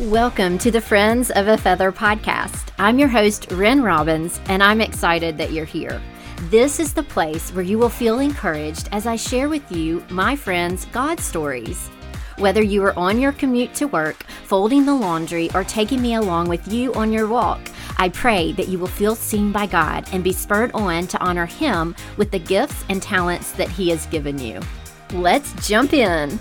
Welcome to the Friends of a Feather podcast. I'm your host, Ren Robbins, and I'm excited that you're here. This is the place where you will feel encouraged as I share with you my friends' God stories. Whether you are on your commute to work, folding the laundry, or taking me along with you on your walk, I pray that you will feel seen by God and be spurred on to honor Him with the gifts and talents that He has given you. Let's jump in.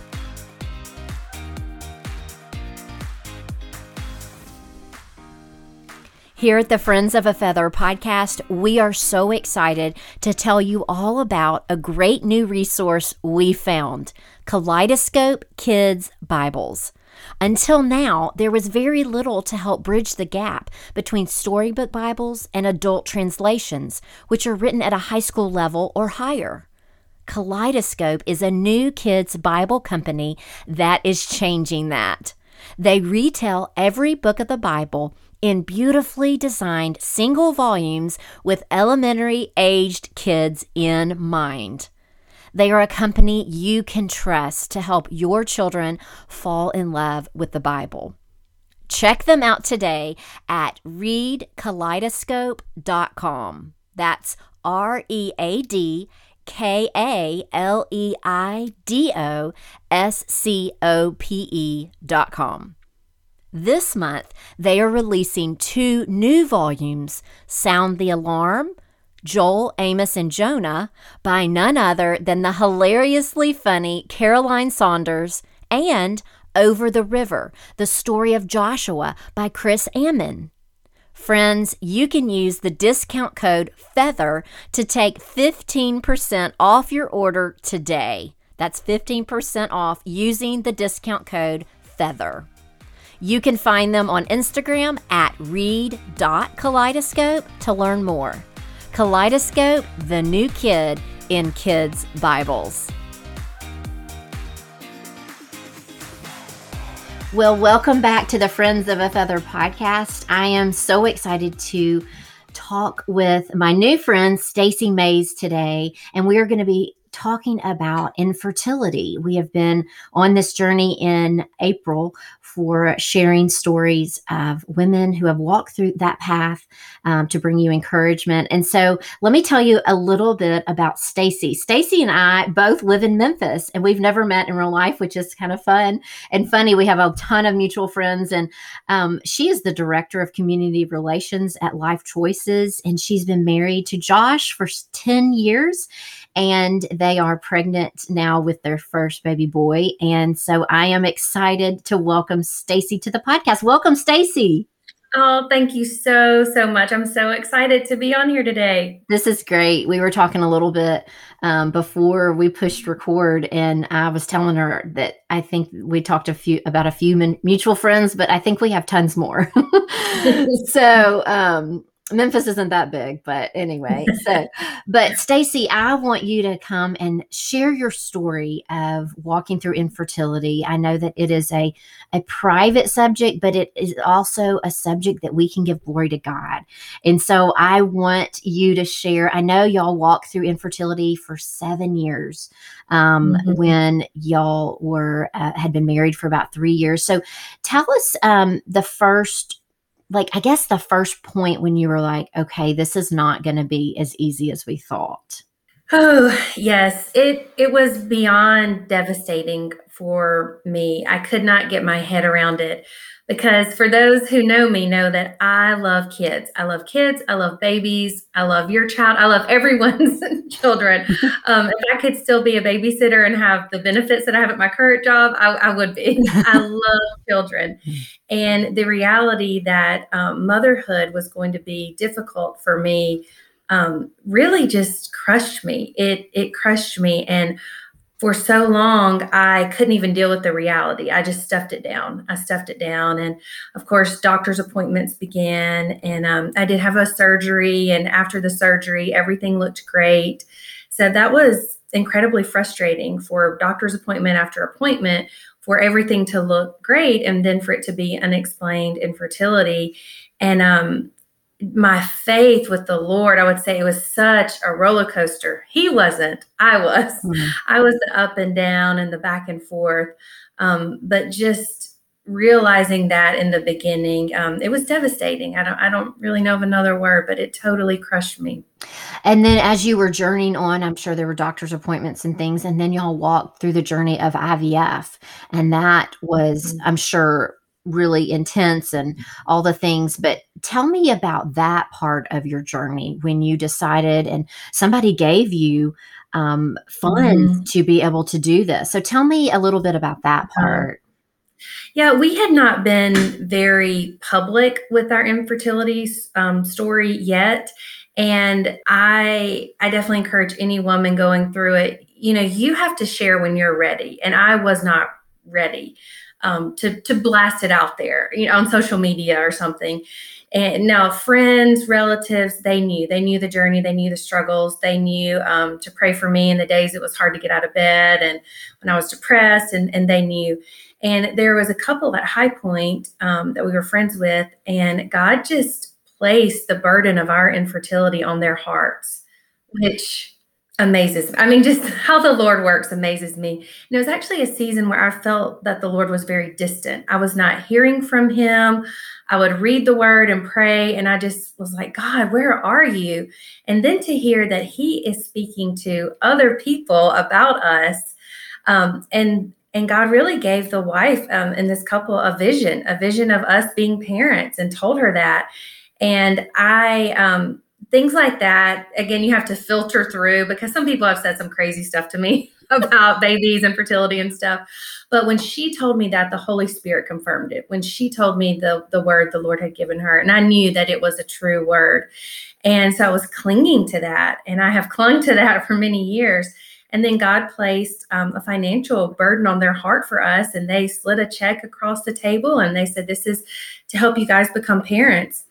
Here at the Friends of a Feather podcast, we are so excited to tell you all about a great new resource we found Kaleidoscope Kids Bibles. Until now, there was very little to help bridge the gap between storybook Bibles and adult translations, which are written at a high school level or higher. Kaleidoscope is a new kids Bible company that is changing that. They retail every book of the Bible in beautifully designed single volumes with elementary aged kids in mind. They are a company you can trust to help your children fall in love with the Bible. Check them out today at readkaleidoscope.com. That's R E A D K A L E I D O S C O P E dot com. This month, they are releasing two new volumes Sound the Alarm, Joel, Amos, and Jonah, by none other than the hilariously funny Caroline Saunders, and Over the River, the story of Joshua by Chris Ammon. Friends, you can use the discount code FEATHER to take 15% off your order today. That's 15% off using the discount code FEATHER. You can find them on Instagram at read.kaleidoscope to learn more. Kaleidoscope, the new kid in kids' Bibles. Well, welcome back to the Friends of a Feather podcast. I am so excited to talk with my new friend Stacy Mays today, and we are going to be talking about infertility. We have been on this journey in April for sharing stories of women who have walked through that path um, to bring you encouragement. And so, let me tell you a little bit about Stacy. Stacy and I both live in Memphis, and we've never met in real life, which is kind of fun and funny. We have a ton of mutual friends, and um, she is the director of community relations at Life Choices, and she's been married to Josh for ten years and they are pregnant now with their first baby boy. And so I am excited to welcome Stacy to the podcast. Welcome, Stacy. Oh, thank you so, so much. I'm so excited to be on here today. This is great. We were talking a little bit um, before we pushed record, and I was telling her that I think we talked a few about a few mutual friends, but I think we have tons more. so, um, Memphis isn't that big, but anyway. So, but Stacy, I want you to come and share your story of walking through infertility. I know that it is a a private subject, but it is also a subject that we can give glory to God. And so, I want you to share. I know y'all walked through infertility for seven years um, mm-hmm. when y'all were uh, had been married for about three years. So, tell us um, the first like I guess the first point when you were like, okay, this is not going to be as easy as we thought? Oh, yes. It it was beyond devastating for me. I could not get my head around it because for those who know me know that I love kids. I love kids. I love babies. I love your child. I love everyone's children. Um, if I could still be a babysitter and have the benefits that I have at my current job, I, I would be. I love children. And the reality that um, motherhood was going to be difficult for me um, really just crushed me. It it crushed me and for so long, I couldn't even deal with the reality. I just stuffed it down. I stuffed it down. And of course, doctor's appointments began. And um, I did have a surgery. And after the surgery, everything looked great. So that was incredibly frustrating for doctor's appointment after appointment for everything to look great and then for it to be unexplained infertility. And um, my faith with the Lord, I would say it was such a roller coaster. He wasn't, I was. Mm-hmm. I was the up and down and the back and forth. Um, but just realizing that in the beginning, um, it was devastating. I don't, I don't really know of another word, but it totally crushed me. And then as you were journeying on, I'm sure there were doctor's appointments and things, and then y'all walked through the journey of IVF. And that was, mm-hmm. I'm sure, really intense and all the things. But tell me about that part of your journey when you decided and somebody gave you um, funds mm-hmm. to be able to do this. So tell me a little bit about that uh-huh. part. Yeah, we had not been very public with our infertility um, story yet. And I I definitely encourage any woman going through it, you know, you have to share when you're ready. And I was not ready um, to to blast it out there, you know, on social media or something. And now, friends, relatives, they knew. They knew the journey. They knew the struggles. They knew um, to pray for me in the days it was hard to get out of bed and when I was depressed, and, and they knew. And there was a couple at High Point um, that we were friends with, and God just placed the burden of our infertility on their hearts, which amazes. I mean, just how the Lord works amazes me. And it was actually a season where I felt that the Lord was very distant. I was not hearing from him. I would read the word and pray, and I just was like, God, where are you? And then to hear that he is speaking to other people about us. Um, and and God really gave the wife um, in this couple a vision, a vision of us being parents, and told her that. And I um, things like that again you have to filter through because some people have said some crazy stuff to me about babies and fertility and stuff. But when she told me that the holy spirit confirmed it. When she told me the the word the lord had given her and i knew that it was a true word. And so i was clinging to that and i have clung to that for many years. And then god placed um, a financial burden on their heart for us and they slid a check across the table and they said this is to help you guys become parents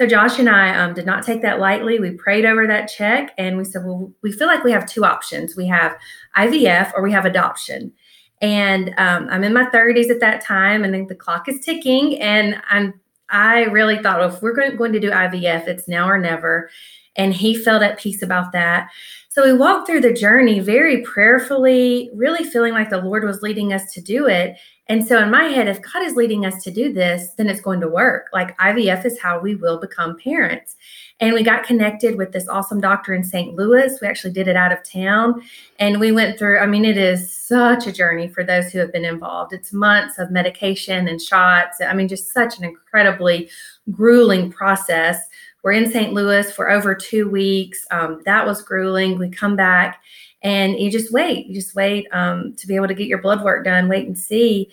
so Josh and I um, did not take that lightly. We prayed over that check and we said, well, we feel like we have two options. We have IVF or we have adoption. And um, I'm in my 30s at that time, and the clock is ticking. And I'm I really thought, well, if we're going, going to do IVF, it's now or never. And he felt at peace about that. So we walked through the journey very prayerfully, really feeling like the Lord was leading us to do it. And so in my head, if God is leading us to do this, then it's going to work. Like IVF is how we will become parents. And we got connected with this awesome doctor in St. Louis. We actually did it out of town. And we went through, I mean, it is such a journey for those who have been involved. It's months of medication and shots. I mean, just such an incredibly grueling process. We're in St. Louis for over two weeks. Um, that was grueling. We come back and you just wait you just wait um, to be able to get your blood work done wait and see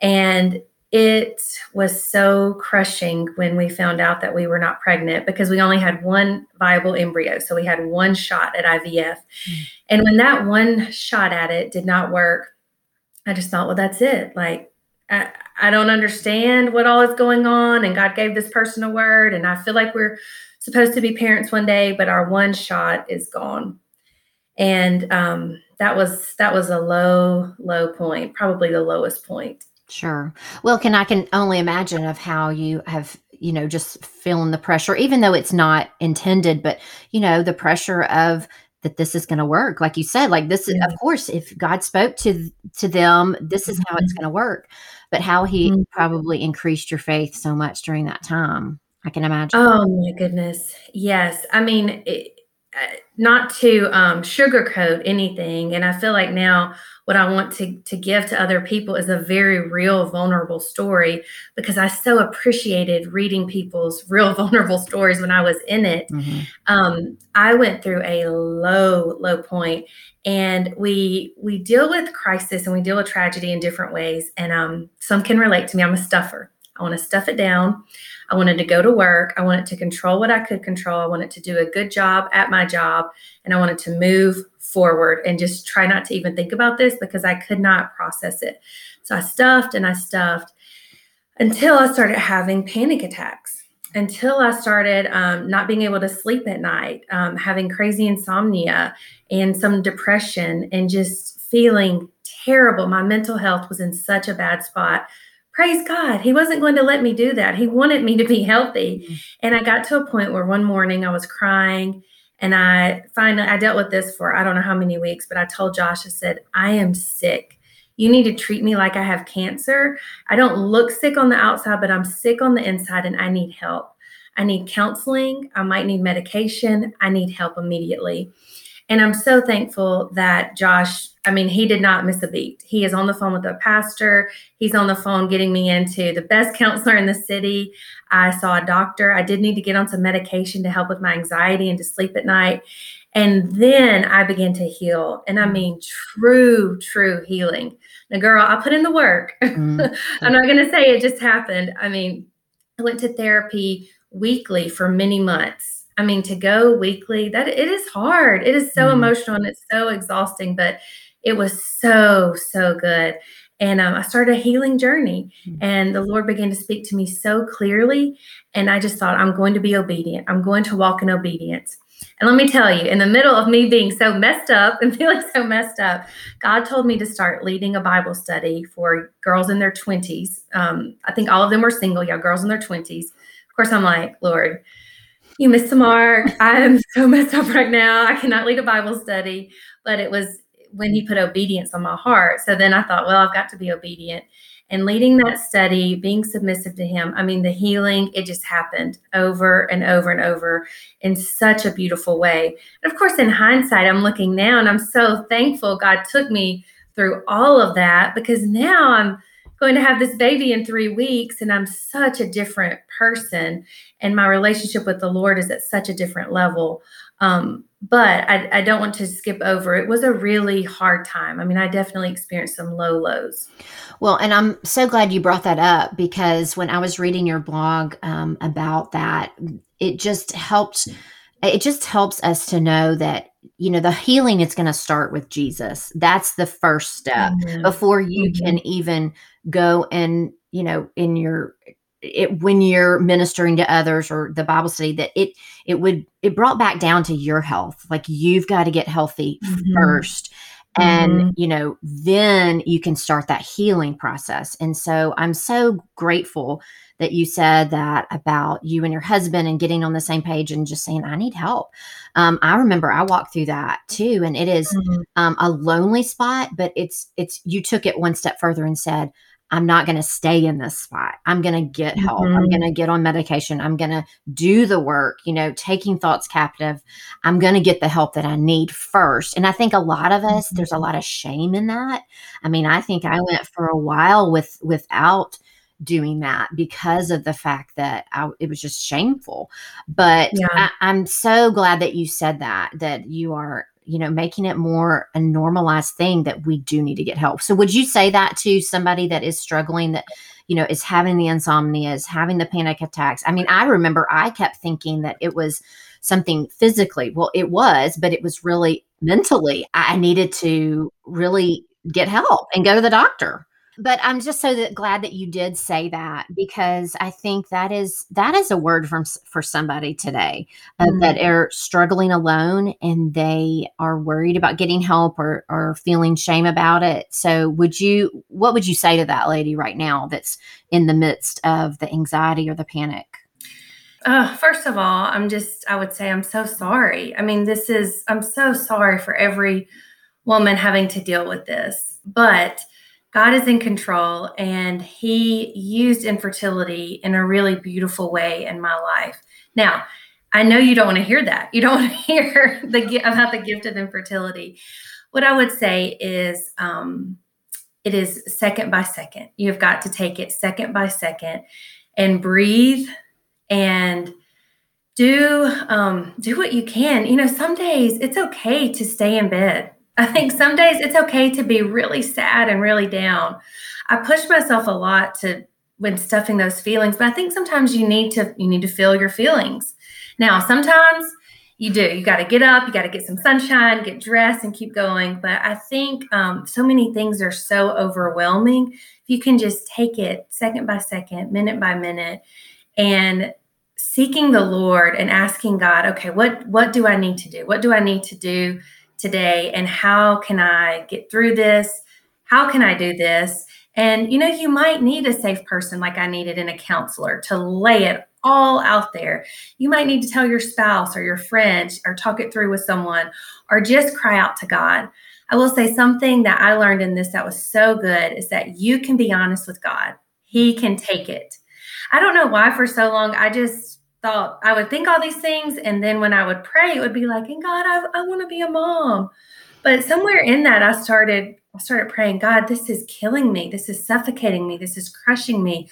and it was so crushing when we found out that we were not pregnant because we only had one viable embryo so we had one shot at ivf mm. and when that one shot at it did not work i just thought well that's it like I, I don't understand what all is going on and god gave this person a word and i feel like we're supposed to be parents one day but our one shot is gone. And um, that was that was a low low point probably the lowest point. Sure. Well can i can only imagine of how you have you know just feeling the pressure even though it's not intended but you know the pressure of that this is going to work. Like you said like this is of course if god spoke to to them this is how it's mm-hmm. going to work but how he mm-hmm. probably increased your faith so much during that time i can imagine. Oh my goodness. Yes. I mean it, not to um, sugarcoat anything. And I feel like now what I want to, to give to other people is a very real, vulnerable story because I so appreciated reading people's real, vulnerable stories when I was in it. Mm-hmm. Um, I went through a low, low point, and we we deal with crisis and we deal with tragedy in different ways. And um, some can relate to me. I'm a stuffer. I want to stuff it down. I wanted to go to work. I wanted to control what I could control. I wanted to do a good job at my job. And I wanted to move forward and just try not to even think about this because I could not process it. So I stuffed and I stuffed until I started having panic attacks, until I started um, not being able to sleep at night, um, having crazy insomnia and some depression, and just feeling terrible. My mental health was in such a bad spot praise God, he wasn't going to let me do that. He wanted me to be healthy. Mm-hmm. And I got to a point where one morning I was crying and I finally I dealt with this for I don't know how many weeks, but I told Josh, I said, I am sick. You need to treat me like I have cancer. I don't look sick on the outside, but I'm sick on the inside and I need help. I need counseling. I might need medication. I need help immediately. And I'm so thankful that Josh, I mean, he did not miss a beat. He is on the phone with the pastor. He's on the phone getting me into the best counselor in the city. I saw a doctor. I did need to get on some medication to help with my anxiety and to sleep at night. And then I began to heal. And I mean, true, true healing. Now, girl, I put in the work. Mm-hmm. I'm not going to say it just happened. I mean, I went to therapy weekly for many months. I mean, to go weekly, that it is hard. It is so mm-hmm. emotional and it's so exhausting, but it was so, so good. And um, I started a healing journey, mm-hmm. and the Lord began to speak to me so clearly. And I just thought, I'm going to be obedient. I'm going to walk in obedience. And let me tell you, in the middle of me being so messed up and feeling so messed up, God told me to start leading a Bible study for girls in their 20s. Um, I think all of them were single, yeah, girls in their 20s Of course, I'm like, Lord, you missed the mark. I'm so messed up right now. I cannot lead a Bible study. But it was when he put obedience on my heart. So then I thought, well, I've got to be obedient. And leading that study, being submissive to him, I mean, the healing, it just happened over and over and over in such a beautiful way. And of course, in hindsight, I'm looking now and I'm so thankful God took me through all of that because now I'm going to have this baby in three weeks and I'm such a different person and my relationship with the Lord is at such a different level. Um, but I, I, don't want to skip over. It was a really hard time. I mean, I definitely experienced some low lows. Well, and I'm so glad you brought that up because when I was reading your blog um, about that, it just helped. It just helps us to know that you know the healing is going to start with jesus that's the first step mm-hmm. before you mm-hmm. can even go and you know in your it, when you're ministering to others or the bible study that it it would it brought back down to your health like you've got to get healthy mm-hmm. first and mm-hmm. you know then you can start that healing process and so i'm so grateful that you said that about you and your husband and getting on the same page and just saying i need help um, i remember i walked through that too and it is, mm-hmm. um, a lonely spot but it's it's you took it one step further and said I'm not going to stay in this spot. I'm going to get help. Mm-hmm. I'm going to get on medication. I'm going to do the work, you know, taking thoughts captive. I'm going to get the help that I need first. And I think a lot of us, mm-hmm. there's a lot of shame in that. I mean, I think I went for a while with without doing that because of the fact that I, it was just shameful. But yeah. I, I'm so glad that you said that, that you are you know making it more a normalized thing that we do need to get help. So would you say that to somebody that is struggling that you know is having the insomnia is having the panic attacks? I mean i remember i kept thinking that it was something physically. Well it was but it was really mentally. I needed to really get help and go to the doctor but i'm just so that glad that you did say that because i think that is that is a word from for somebody today uh, mm-hmm. that are struggling alone and they are worried about getting help or or feeling shame about it so would you what would you say to that lady right now that's in the midst of the anxiety or the panic uh, first of all, I'm just, I would say I'm so sorry. I mean, this is, I'm so sorry for every woman having to deal with this. But God is in control and he used infertility in a really beautiful way in my life. Now, I know you don't want to hear that. You don't want to hear the about the gift of infertility. What I would say is um, it is second by second. You've got to take it second by second and breathe and do um, do what you can. You know, some days it's okay to stay in bed I think some days it's okay to be really sad and really down. I push myself a lot to when stuffing those feelings, but I think sometimes you need to you need to feel your feelings. Now, sometimes you do. You got to get up, you got to get some sunshine, get dressed, and keep going. But I think um, so many things are so overwhelming. If you can just take it second by second, minute by minute, and seeking the Lord and asking God, okay, what what do I need to do? What do I need to do today and how can I get through this? How can I do this? And you know, you might need a safe person like I needed in a counselor to lay it all out there. You might need to tell your spouse or your friend or talk it through with someone or just cry out to God. I will say something that I learned in this that was so good is that you can be honest with God. He can take it. I don't know why for so long I just thought I would think all these things and then when I would pray it would be like, "And God, I, I want to be a mom." But somewhere in that I started I started praying, God, this is killing me. This is suffocating me. This is crushing me.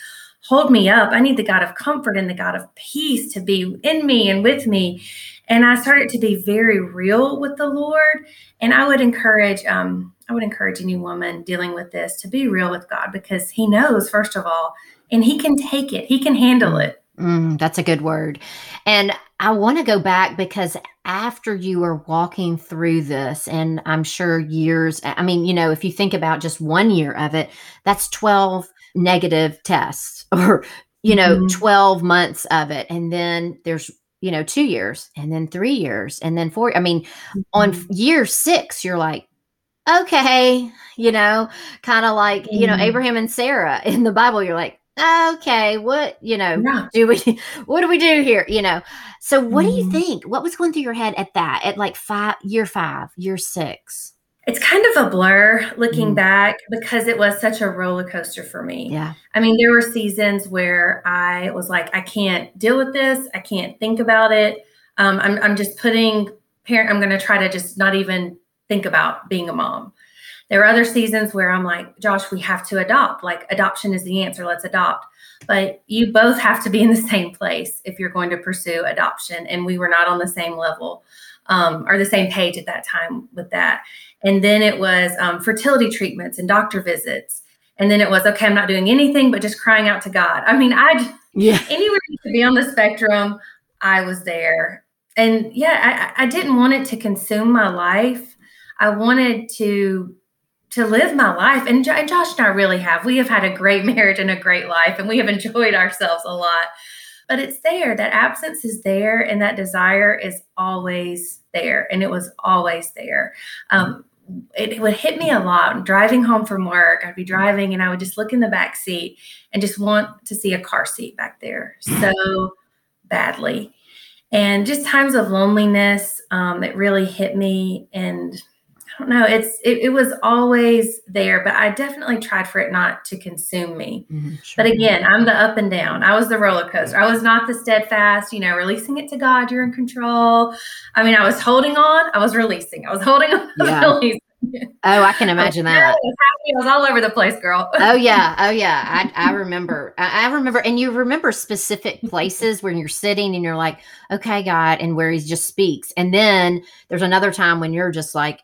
Hold me up. I need the God of comfort and the God of peace to be in me and with me. And I started to be very real with the Lord. And I would encourage, um, I would encourage any woman dealing with this to be real with God because He knows, first of all, and He can take it. He can handle it. Mm, that's a good word. And I want to go back because after you were walking through this, and I'm sure years, I mean, you know, if you think about just one year of it, that's 12 negative tests or, you know, mm-hmm. 12 months of it. And then there's, you know, two years and then three years and then four. I mean, mm-hmm. on year six, you're like, okay, you know, kind of like, mm-hmm. you know, mm-hmm. Abraham and Sarah in the Bible, you're like, okay, what, you know, yeah. do we, what do we do here? You know, so what mm. do you mm-hmm. think? What was going through your head at that, at like five, year five, year six? It's kind of a blur looking mm. back because it was such a roller coaster for me. Yeah. I mean, there were seasons where I was like, I can't deal with this. I can't think about it. Um, I'm, I'm just putting parent, I'm going to try to just not even think about being a mom. There are other seasons where I'm like, Josh, we have to adopt. Like, adoption is the answer. Let's adopt. But you both have to be in the same place if you're going to pursue adoption. And we were not on the same level um, or the same page at that time with that. And then it was um, fertility treatments and doctor visits. And then it was, okay, I'm not doing anything but just crying out to God. I mean, I, yeah. anywhere you could be on the spectrum, I was there. And yeah, I, I didn't want it to consume my life. I wanted to to live my life. And, and Josh and I really have. We have had a great marriage and a great life, and we have enjoyed ourselves a lot. But it's there. That absence is there, and that desire is always there. And it was always there. Um, it, it, would hit me a lot driving home from work. I'd be driving and I would just look in the back seat and just want to see a car seat back there so badly. And just times of loneliness um, that really hit me. And I don't know. It's it, it, was always there, but I definitely tried for it not to consume me. Mm-hmm, sure. But again, I'm the up and down. I was the roller coaster. I was not the steadfast. You know, releasing it to God. You're in control. I mean, I was holding on. I was releasing. I was holding on. Yeah. releasing. Oh, I can imagine I that. I was all over the place, girl. oh yeah, oh yeah. I, I remember. I, I, remember, and you remember specific places where you're sitting and you're like, "Okay, God," and where He just speaks. And then there's another time when you're just like,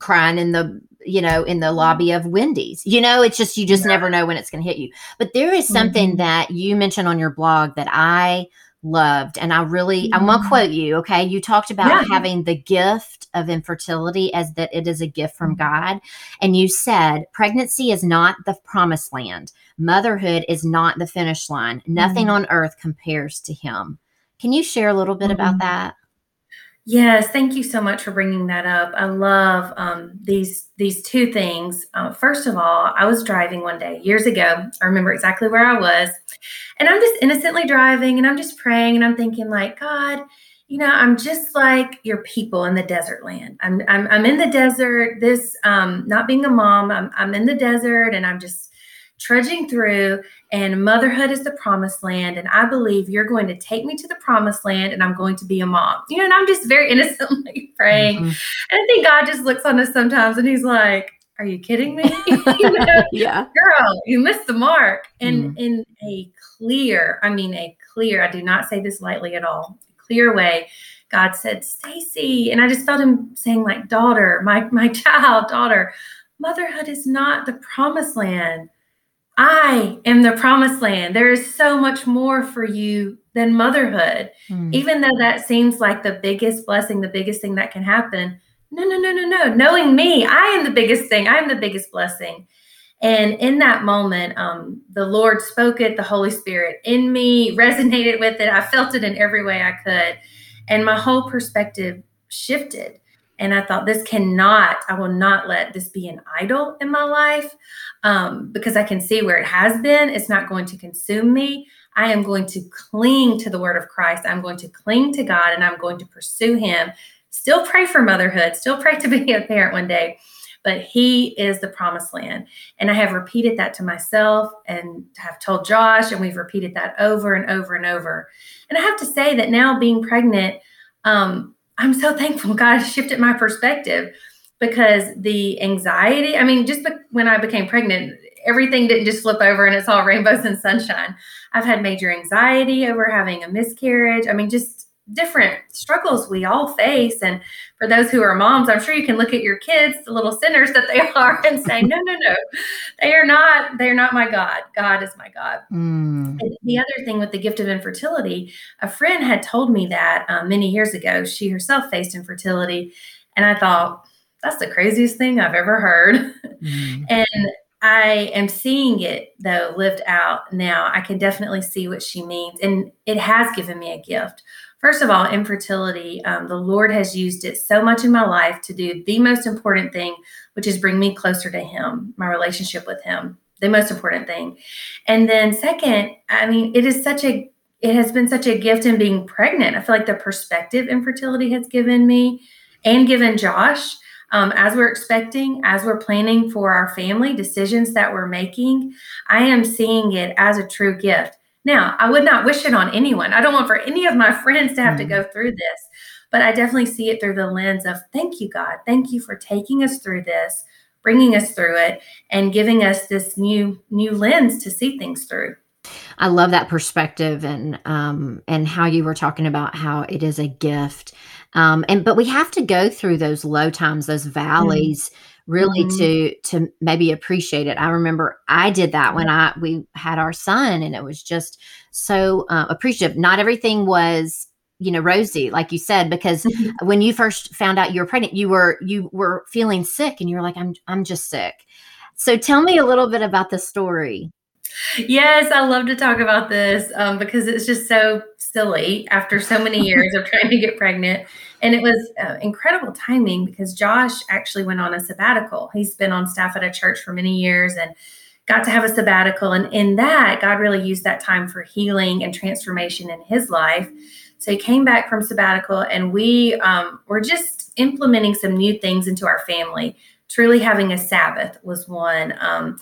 crying in the you know in the lobby of wendy's you know it's just you just yeah. never know when it's going to hit you but there is something mm-hmm. that you mentioned on your blog that i loved and i really mm-hmm. i'm going to quote you okay you talked about yeah. having the gift of infertility as that it is a gift from mm-hmm. god and you said pregnancy is not the promised land motherhood is not the finish line nothing mm-hmm. on earth compares to him can you share a little bit about mm-hmm. that Yes, thank you so much for bringing that up. I love um, these these two things. Uh, first of all, I was driving one day years ago. I remember exactly where I was, and I'm just innocently driving, and I'm just praying, and I'm thinking like, God, you know, I'm just like your people in the desert land. I'm I'm, I'm in the desert. This um, not being a mom, I'm I'm in the desert, and I'm just trudging through, and motherhood is the promised land. And I believe you're going to take me to the promised land, and I'm going to be a mom. You know, and I'm just very innocently praying. Mm-hmm. And I think God just looks on us sometimes and He's like, Are you kidding me? you know, yeah. Girl, you missed the mark. And mm-hmm. in a clear, I mean, a clear, I do not say this lightly at all, clear way. God said, Stacy. And I just felt him saying, like, daughter, my my child, daughter, motherhood is not the promised land. I am the promised land. There is so much more for you than motherhood. Mm. Even though that seems like the biggest blessing, the biggest thing that can happen. No, no, no, no, no. Knowing me, I am the biggest thing. I am the biggest blessing. And in that moment, um, the Lord spoke it, the Holy Spirit in me resonated with it. I felt it in every way I could. And my whole perspective shifted. And I thought, this cannot, I will not let this be an idol in my life um, because I can see where it has been. It's not going to consume me. I am going to cling to the word of Christ. I'm going to cling to God and I'm going to pursue him. Still pray for motherhood, still pray to be a parent one day, but he is the promised land. And I have repeated that to myself and have told Josh, and we've repeated that over and over and over. And I have to say that now being pregnant, um, I'm so thankful God shifted my perspective because the anxiety, I mean, just be- when I became pregnant, everything didn't just flip over and it's all rainbows and sunshine. I've had major anxiety over having a miscarriage. I mean, just different struggles we all face. And for those who are moms, I'm sure you can look at your kids, the little sinners that they are, and say, no, no, no, they are not, they're not my God. God is my God. Mm. the other thing with the gift of infertility, a friend had told me that um, many years ago. She herself faced infertility. And I thought, that's the craziest thing I've ever heard. Mm. and I am seeing it though lived out now. I can definitely see what she means. And it has given me a gift. First of all, infertility, um, the Lord has used it so much in my life to do the most important thing, which is bring me closer to Him, my relationship with Him, the most important thing. And then, second, I mean, it is such a it has been such a gift in being pregnant. I feel like the perspective infertility has given me and given Josh um, as we're expecting, as we're planning for our family, decisions that we're making, I am seeing it as a true gift. Now, I would not wish it on anyone. I don't want for any of my friends to have mm-hmm. to go through this, but I definitely see it through the lens of thank you, God. Thank you for taking us through this, bringing us through it, and giving us this new new lens to see things through. I love that perspective and um, and how you were talking about how it is a gift, um, and but we have to go through those low times, those mm-hmm. valleys, mm-hmm. Really mm-hmm. to to maybe appreciate it. I remember I did that when I we had our son, and it was just so uh, appreciative. Not everything was you know rosy like you said because mm-hmm. when you first found out you were pregnant you were you were feeling sick and you were like i'm i'm just sick so tell me a little bit about the story Yes, I love to talk about this um, because it's just so silly after so many years of trying to get pregnant. And it was uh, incredible timing because Josh actually went on a sabbatical. He's been on staff at a church for many years and got to have a sabbatical. And in that, God really used that time for healing and transformation in his life. So he came back from sabbatical and we um, were just implementing some new things into our family. Truly having a Sabbath was one. Um,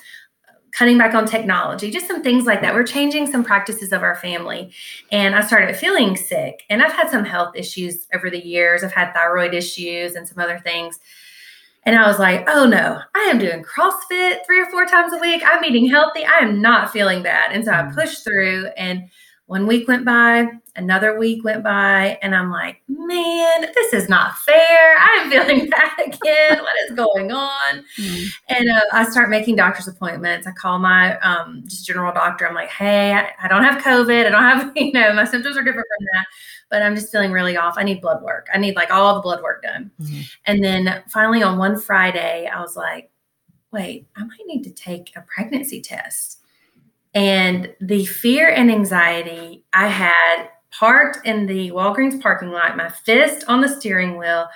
cutting back on technology, just some things like that. We're changing some practices of our family. And I started feeling sick. And I've had some health issues over the years. I've had thyroid issues and some other things. And I was like, oh no, I am doing CrossFit three or four times a week. I'm eating healthy. I am not feeling bad. And so I mm. pushed through and one week went by, another week went by, and I'm like, man, this is not fair. I'm feeling bad again. what is going on? Mm-hmm. And uh, I start making doctor's appointments. I call my um, just general doctor. I'm like, hey, I, I, don't have COVID. I don't have, you know, my symptoms are different from that, but I'm just feeling really off. I need blood work. I need like all the blood work done. Mm-hmm. And then finally on one Friday, I was like, wait, I might need to take a pregnancy test. And the fear and anxiety I had parked in the Walgreens parking lot, my fist on the steering wheel,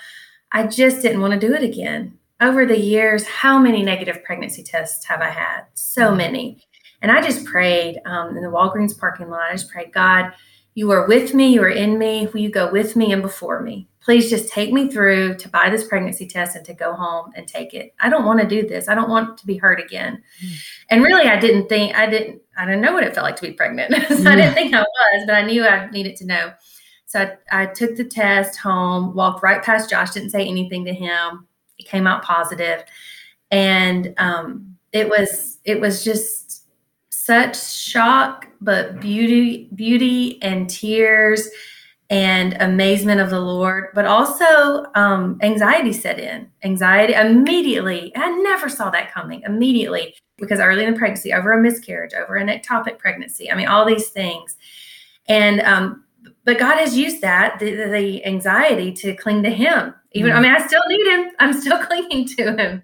I just didn't want to do it again. Over the years, how many negative pregnancy tests have I had? So mm. many. And I just prayed um, in the Walgreens parking lot. I just prayed, God, you are with me, you are in me. Will you go with me and before me? please just take me through to buy this pregnancy test and to go home and take it. I don't want to do this. I don't want to be hurt again. Mm. And really, I didn't think, I didn't, I didn't know what it felt like to be pregnant. so I didn't think I was, but I knew I needed to know. So I, I took the test home, walked right past Josh, didn't say anything to him. It came out. And um, it was, it was just such shock, but beauty, beauty and tears and amazement of the Lord, but also um, anxiety set in. Anxiety immediately. I never saw that coming immediately because early in the pregnancy, over a miscarriage, over an ectopic pregnancy. I mean, all these things. And, um, but God has used that, the, the anxiety, to cling to Him. Even, mm. I mean, I still need Him, I'm still clinging to Him.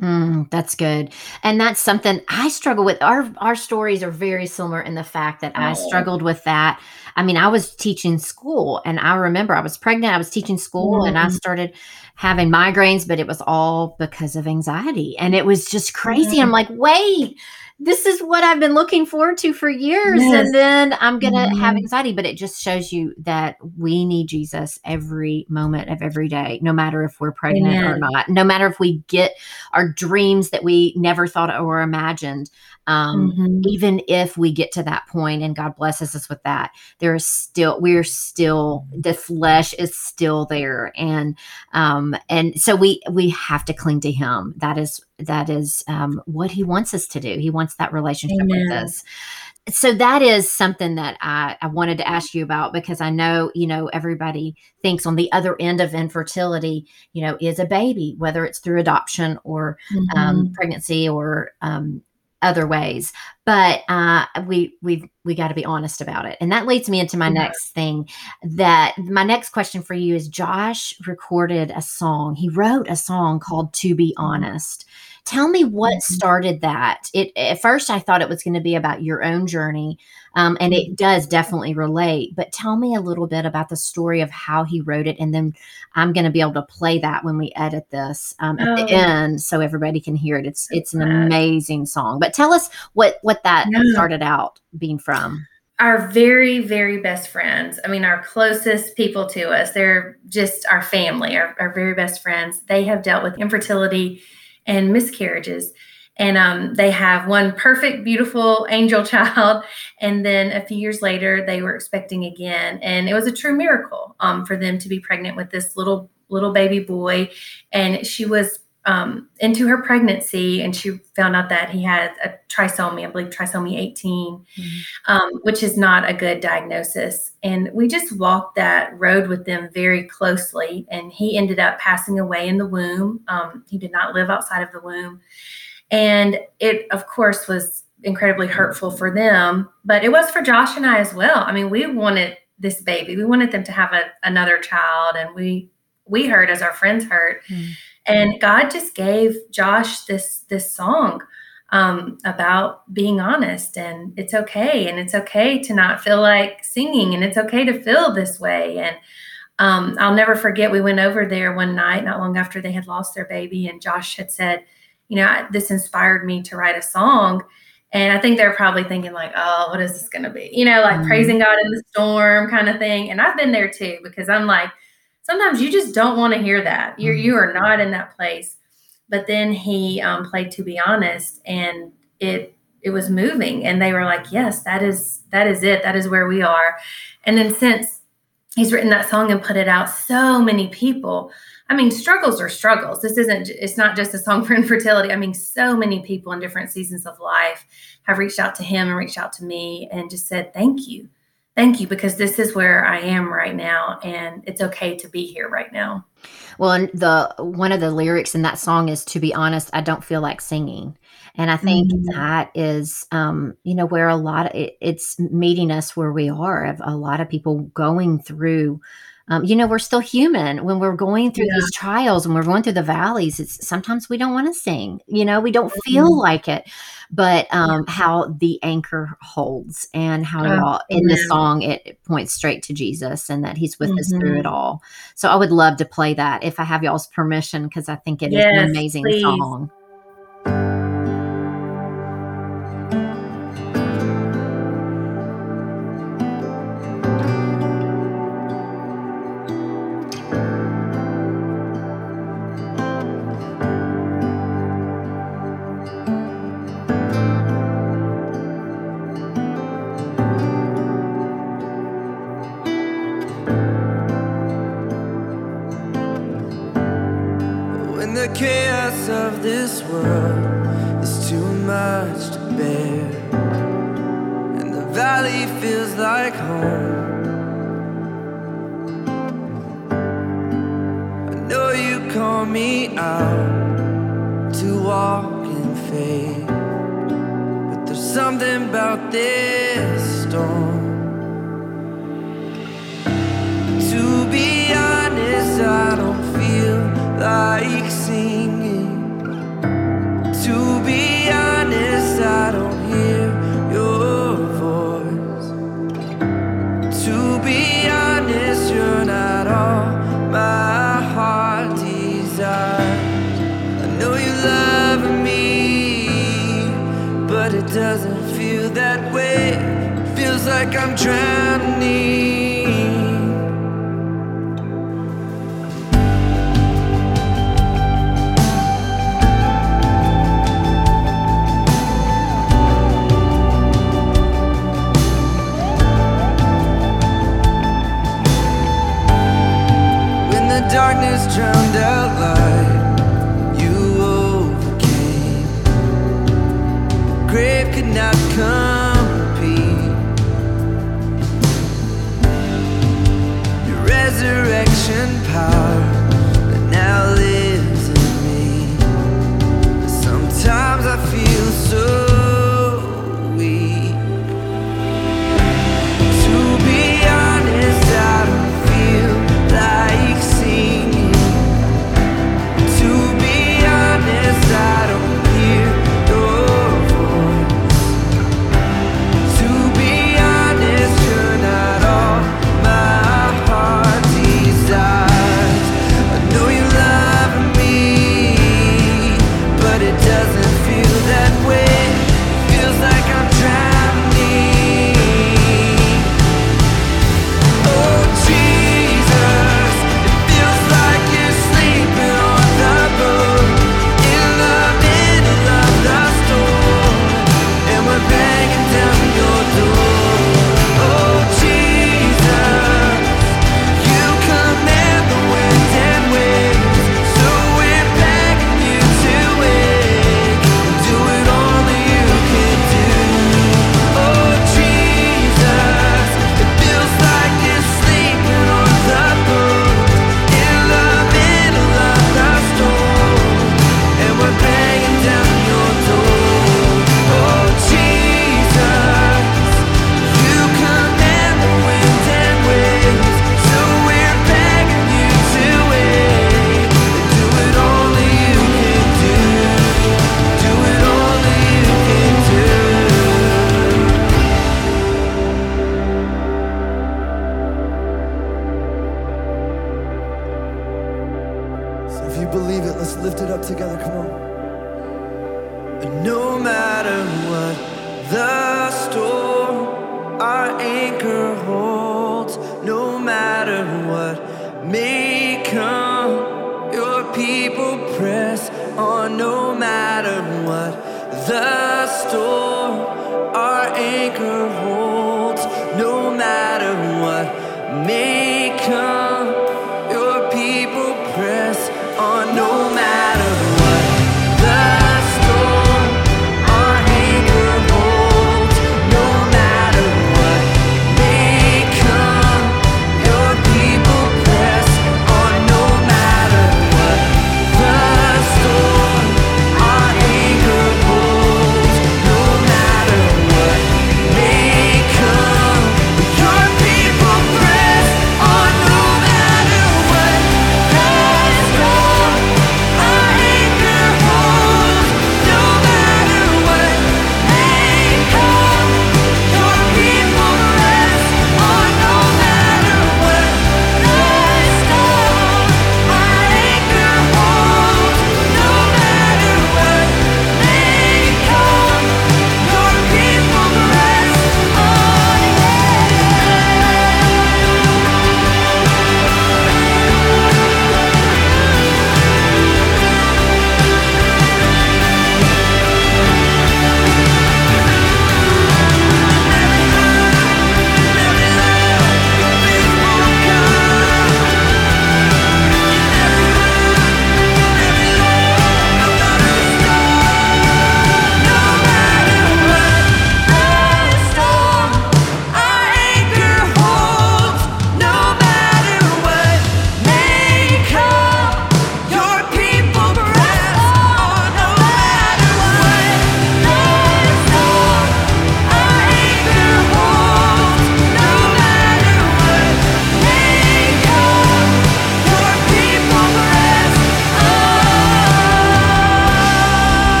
Mm, that's good. And that's something I struggle with. Our our stories are very similar in the fact that I struggled with that. I mean, I was teaching school and I remember I was pregnant, I was teaching school mm-hmm. and I mm-hmm. started having migraines, but it was all because of anxiety. And it was just crazy. Mm-hmm. I'm like, wait, this is what I've been looking forward to for years. Yes. And then I'm going to mm-hmm. have anxiety. But it just shows you that we need Jesus every moment of every day, no matter if we're pregnant Amen. or not, no matter if we get our dreams that we never thought or imagined. Um, mm-hmm. Even if we get to that point and God blesses us with that, there is still, we're still, the flesh is still there. And, um, and so we, we have to cling to Him. That is that is um, what he wants us to do. He wants that relationship Amen. with us. So that is something that I, I wanted to ask you about because I know, you know, everybody thinks on the other end of infertility, you know, is a baby, whether it's through adoption or um, mm-hmm. um, pregnancy or um, other ways but uh, we we we got to be honest about it and that leads me into my yeah. next thing that my next question for you is josh recorded a song he wrote a song called to be mm-hmm. honest Tell me what mm-hmm. started that. It at first I thought it was going to be about your own journey, um, and it mm-hmm. does definitely relate. But tell me a little bit about the story of how he wrote it, and then I'm going to be able to play that when we edit this um, at oh. the end, so everybody can hear it. It's it's an amazing song. But tell us what what that yeah. started out being from our very very best friends i mean our closest people to us they're just our family our, our very best friends they have dealt with infertility and miscarriages. And um, they have one perfect, beautiful angel child. And then a few years later, they were expecting again. And it was a true miracle um, for them to be pregnant with this little little baby boy. And she was um, into her pregnancy and she found out that he had a trisomy, I believe trisomy 18, mm-hmm. um, which is not a good diagnosis. And we just walked that road with them very closely. And he ended up passing away in the womb. Um, he did not live outside of the womb. And it, of course, was incredibly hurtful for them, but it was for Josh and I as well. I mean, we wanted this baby, we wanted them to have a, another child, and we we hurt as our friends hurt. Mm and god just gave josh this this song um, about being honest and it's okay and it's okay to not feel like singing and it's okay to feel this way. And um, i'll never forget we went over there one night not long after they had lost their baby and josh had said you know this inspired me to write a song. And i think they're probably thinking like oh what is this going to be? You know like mm-hmm. praising god in the storm kind of thing. And i've been there too because i'm like sometimes you just don't want to hear that. You're mm-hmm. you are not in that place. But then he um, played to be honest, and it it was moving, and they were like, yes, that is that is it. That is where we are. And then since he's written that song and put it out, so many people. I mean, struggles are struggles. This isn't, it's not just a song for infertility. I mean, so many people in different seasons of life have reached out to him and reached out to me and just said, thank you thank you because this is where I am right now and it's okay to be here right now. Well, and the one of the lyrics in that song is to be honest, I don't feel like singing. And I think mm-hmm. that is um, you know where a lot of it, it's meeting us where we are of a lot of people going through um, you know we're still human when we're going through yeah. these trials and we're going through the valleys it's sometimes we don't want to sing you know we don't feel mm-hmm. like it but um, how the anchor holds and how oh, all, in the song it, points straight to Jesus and that he's with mm-hmm. us through it mm-hmm. all. So I would love to play that if I have y'all's permission because I think it yes, is an amazing please. song. me out to walk in faith. But there's something about this storm. Darkness drowned out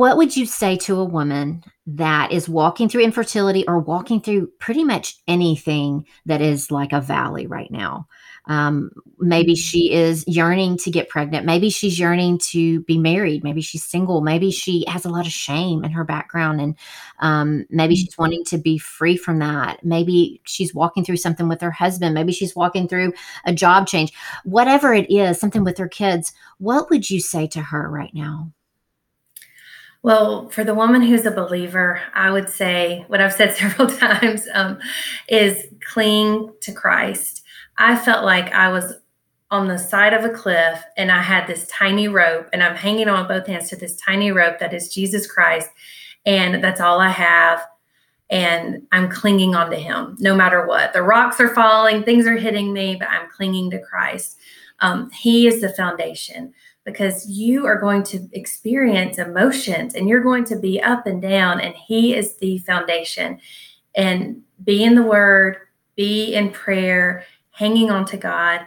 what would you say to a woman that is walking through infertility or walking through pretty much anything that is like a valley right now. Um, maybe Mm-hmm. she is yearning to get pregnant. Maybe she's yearning to be married. Maybe she's single. Maybe she has a lot of shame in her background. And um, maybe Mm-hmm. she's wanting to be free from that. Maybe she's walking through something with her husband. Maybe she's walking through a job change. Whatever it is, something with her kids. What would you say to her right now? Well, for the woman who's a believer, I would say what I've said several times um, is cling to Christ. I felt like I was on the side of a cliff and I had this tiny rope and I'm hanging on both hands to this tiny rope that is Jesus Christ. And that's all I have. And I'm clinging onto him no matter what. The rocks are falling, things are hitting me, but I'm clinging to Christ. Um, he is the foundation because you are going to experience emotions and you're going to be up and down, and He is the foundation. And be in the Word, be in prayer, hanging on to God.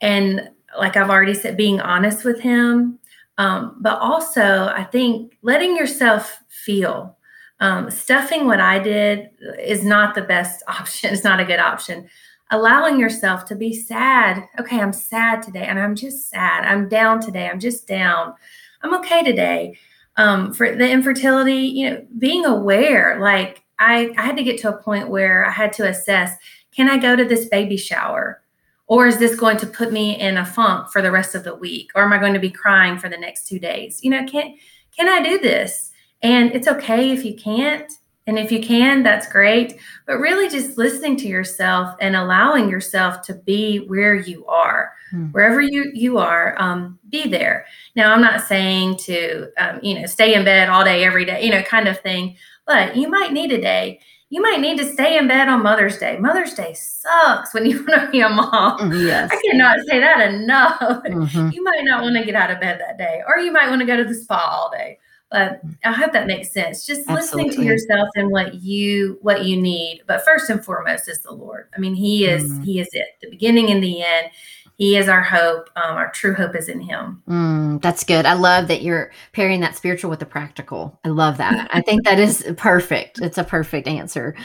And like I've already said, being honest with Him. Um, but also, I think letting yourself feel. Um, stuffing what I did is not the best option. It's not a good option allowing yourself to be sad. Okay, I'm sad today, and I'm just sad. I'm down today. I'm just down. I'm okay today. Um, for the infertility, you know, being aware. Like I, I had to get to a point where I had to assess: Can I go to this baby shower, or is this going to put me in a funk for the rest of the week, or am I going to be crying for the next two days? You know, can can I do this? And it's okay if you can't. And if you can, that's great. But really, just listening to yourself and allowing yourself to be where you are, Hmm. wherever you you are, um, be there. Now, I'm not saying to um, you know stay in bed all day every day, you know, kind of thing. But you might need a day. You might need to stay in bed on Mother's Day. Mother's Day sucks when you want to be a mom. Mm, Yes. I cannot say that enough. Mhm. You might not want to get out of bed that day, or you might want to go to the spa all day. But I hope that makes sense. Just listening to yourself and what you what you need. But first and foremost is the Lord. I mean, He is Mhm. He is it. The beginning and the end. He is our hope. Um, our true hope is in Him. Mm, that's good. I love that you're pairing that spiritual with the practical. I love that. I think that is perfect. It's a perfect answer.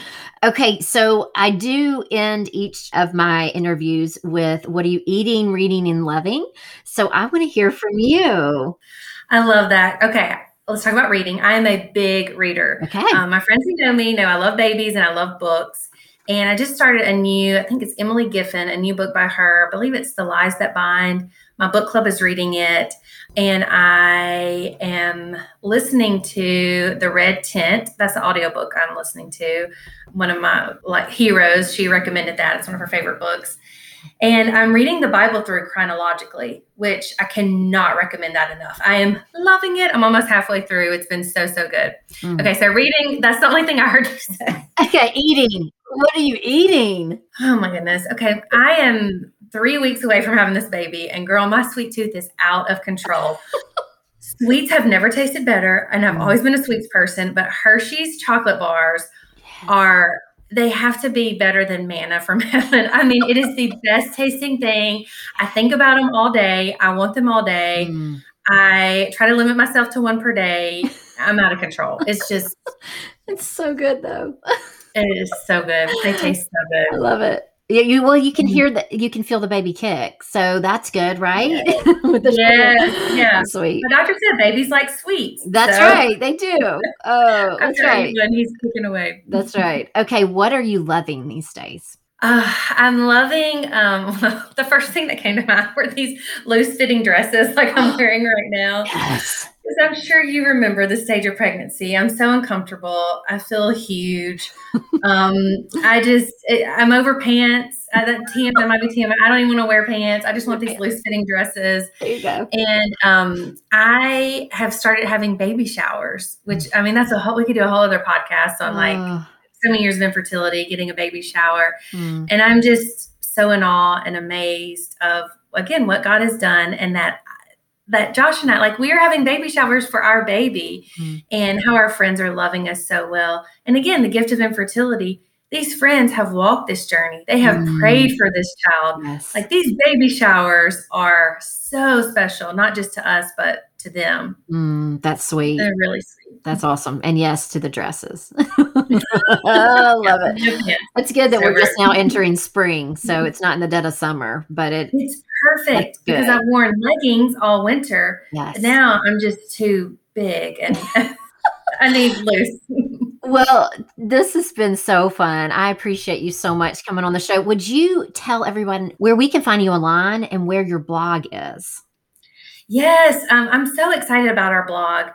Okay, so I do end each of my interviews with what are you eating, reading, and loving? So I want to hear from you. I love that. Okay, let's talk about reading. I am a big reader. Okay. Um, my friends who know me know I love babies and I love books. And I just started a new, I think it's Emily Giffin, a new book by her. I believe it's The Lies That Bind. My book club is reading it. And I am listening to The Red Tent. That's the audiobook I'm listening to. One of my like heroes, she recommended that. It's one of her favorite books. And I'm reading the Bible through chronologically, which I cannot recommend that enough. I am loving it. I'm almost halfway through. It's been so, so good. Mm. Okay, so reading, that's the only thing I heard you say. Okay, eating. What are you eating? Oh my goodness. Okay, I am three weeks away from having this baby, and girl, my sweet tooth is out of control. sweets have never tasted better, and I've always been a sweets person, but Hershey's chocolate bars are. They have to be better than manna from heaven. I mean, it is the best tasting thing. I think about them all day. I want them all day. Mm. I try to limit myself to one per day. I'm out of control. It's just, It's so good though. it is so good. They taste so I love it. Yeah, you well, you can Mhm. hear that you can feel the baby kick. So that's good, right? With the yeah. Sweet. My doctor said babies like sweets. That's so right. They do. Oh, that's right. England, he's kicking away. That's right. Okay, what are you loving these days? Uh, I'm loving um, the first thing that came to mind were these loose fitting dresses like I'm wearing right now. Yes. I'm sure you remember the stage of pregnancy. I'm so uncomfortable. I feel huge. Um, I just, it, I'm over pants. Uh, that TM, that might be TM. I don't even want to wear pants. I just want these loose fitting dresses. There you go. And um, I have started having baby showers, which I mean, that's a whole, we could do a whole other podcast on like Oh, so many years of infertility, getting a baby shower. mm, And I'm just so in awe and amazed of again what God has done and that that Josh and I like we are having baby showers for our baby Mm. and how our friends are loving us so well. And again, the gift of infertility, these friends have walked this journey. They have Mm. prayed for this child. yes. Like these baby showers are so special, not just to us, but to them. Mm, that's sweet. They're really sweet. That's awesome. And yes to the dresses. I love it. Yeah, It's good that So we're just we're- now entering spring, so it's not in the dead of summer, but it It's perfect because. I've worn leggings all winter. yes. Now I'm just too big and I need loose. Well, this has been so fun. I appreciate you so much coming on the show. Would you tell everyone where we can find you online and where your blog is? Yes, um, I'm so excited about our blog.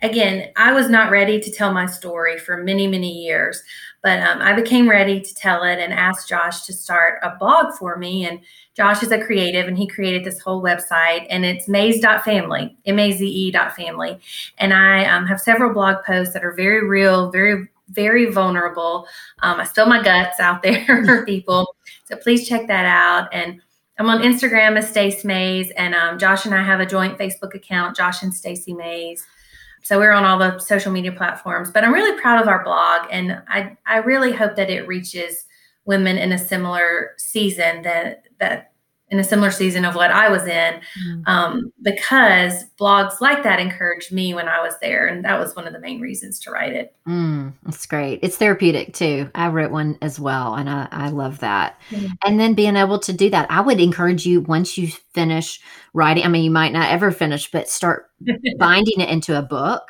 Again, I was not ready to tell my story for many, many years, but um, I became ready to tell it and asked Josh to start a blog for me. And Josh is a creative and he created this whole website and it's maze.family, M A Z E dot family. And I um, have several blog posts that are very real, very, very vulnerable. Um, I spill my guts out there for people. So please check that out. And I'm on Instagram as Stace Maze, and um, Josh and I have a joint Facebook account, Josh and Stacy Maze. So we're on all the social media platforms. But I'm really proud of our blog, and I I really hope that it reaches women in a similar season that that in a similar season of what I was in, um, because blogs like that encouraged me when I was there, and that was one of the main reasons to write it. Mm, that's great. It's therapeutic too. I wrote one as well, and I, I love that. Mhm. And then being able to do that, I would encourage you once you finish writing. I mean, you might not ever finish, but start binding it into a book.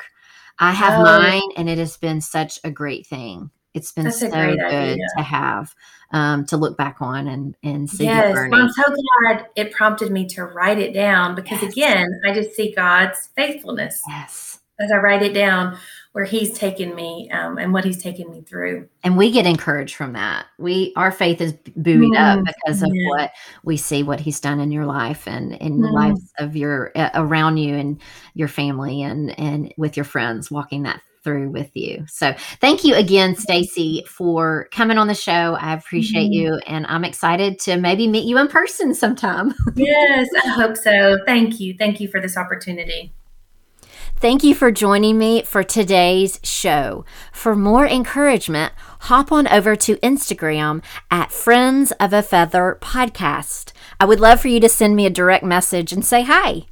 I have Oh. mine, and it has been such a great thing. It's been That's so good idea. to have um, to look back on and and see Yes, well, I'm so glad it prompted me to write it down because Yes. again, I just see God's faithfulness Yes. as I write it down, where He's taken me um, and what He's taken me through. and we get encouraged from that we our faith is buoyed up Mm, because of yeah. what we see what he's done in your life and in the Mm. lives of your uh, around you and your family and and with your friends walking that through with you so thank you again stacy for coming on the show i appreciate Mhm. you and i'm excited to maybe meet you in person sometime Yes, I hope so. Thank you. Thank you for this opportunity. Thank you for joining me for today's show. For more encouragement, hop on over to Instagram at Friends of a Feather Podcast. I would love for you to send me a direct message and say hi.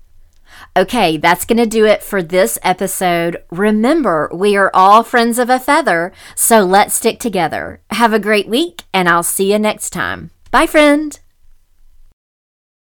Okay, that's going to do it for this episode. Remember, we are all friends of a feather, so let's stick together. Have a great week, and I'll see you next time. Bye, friend.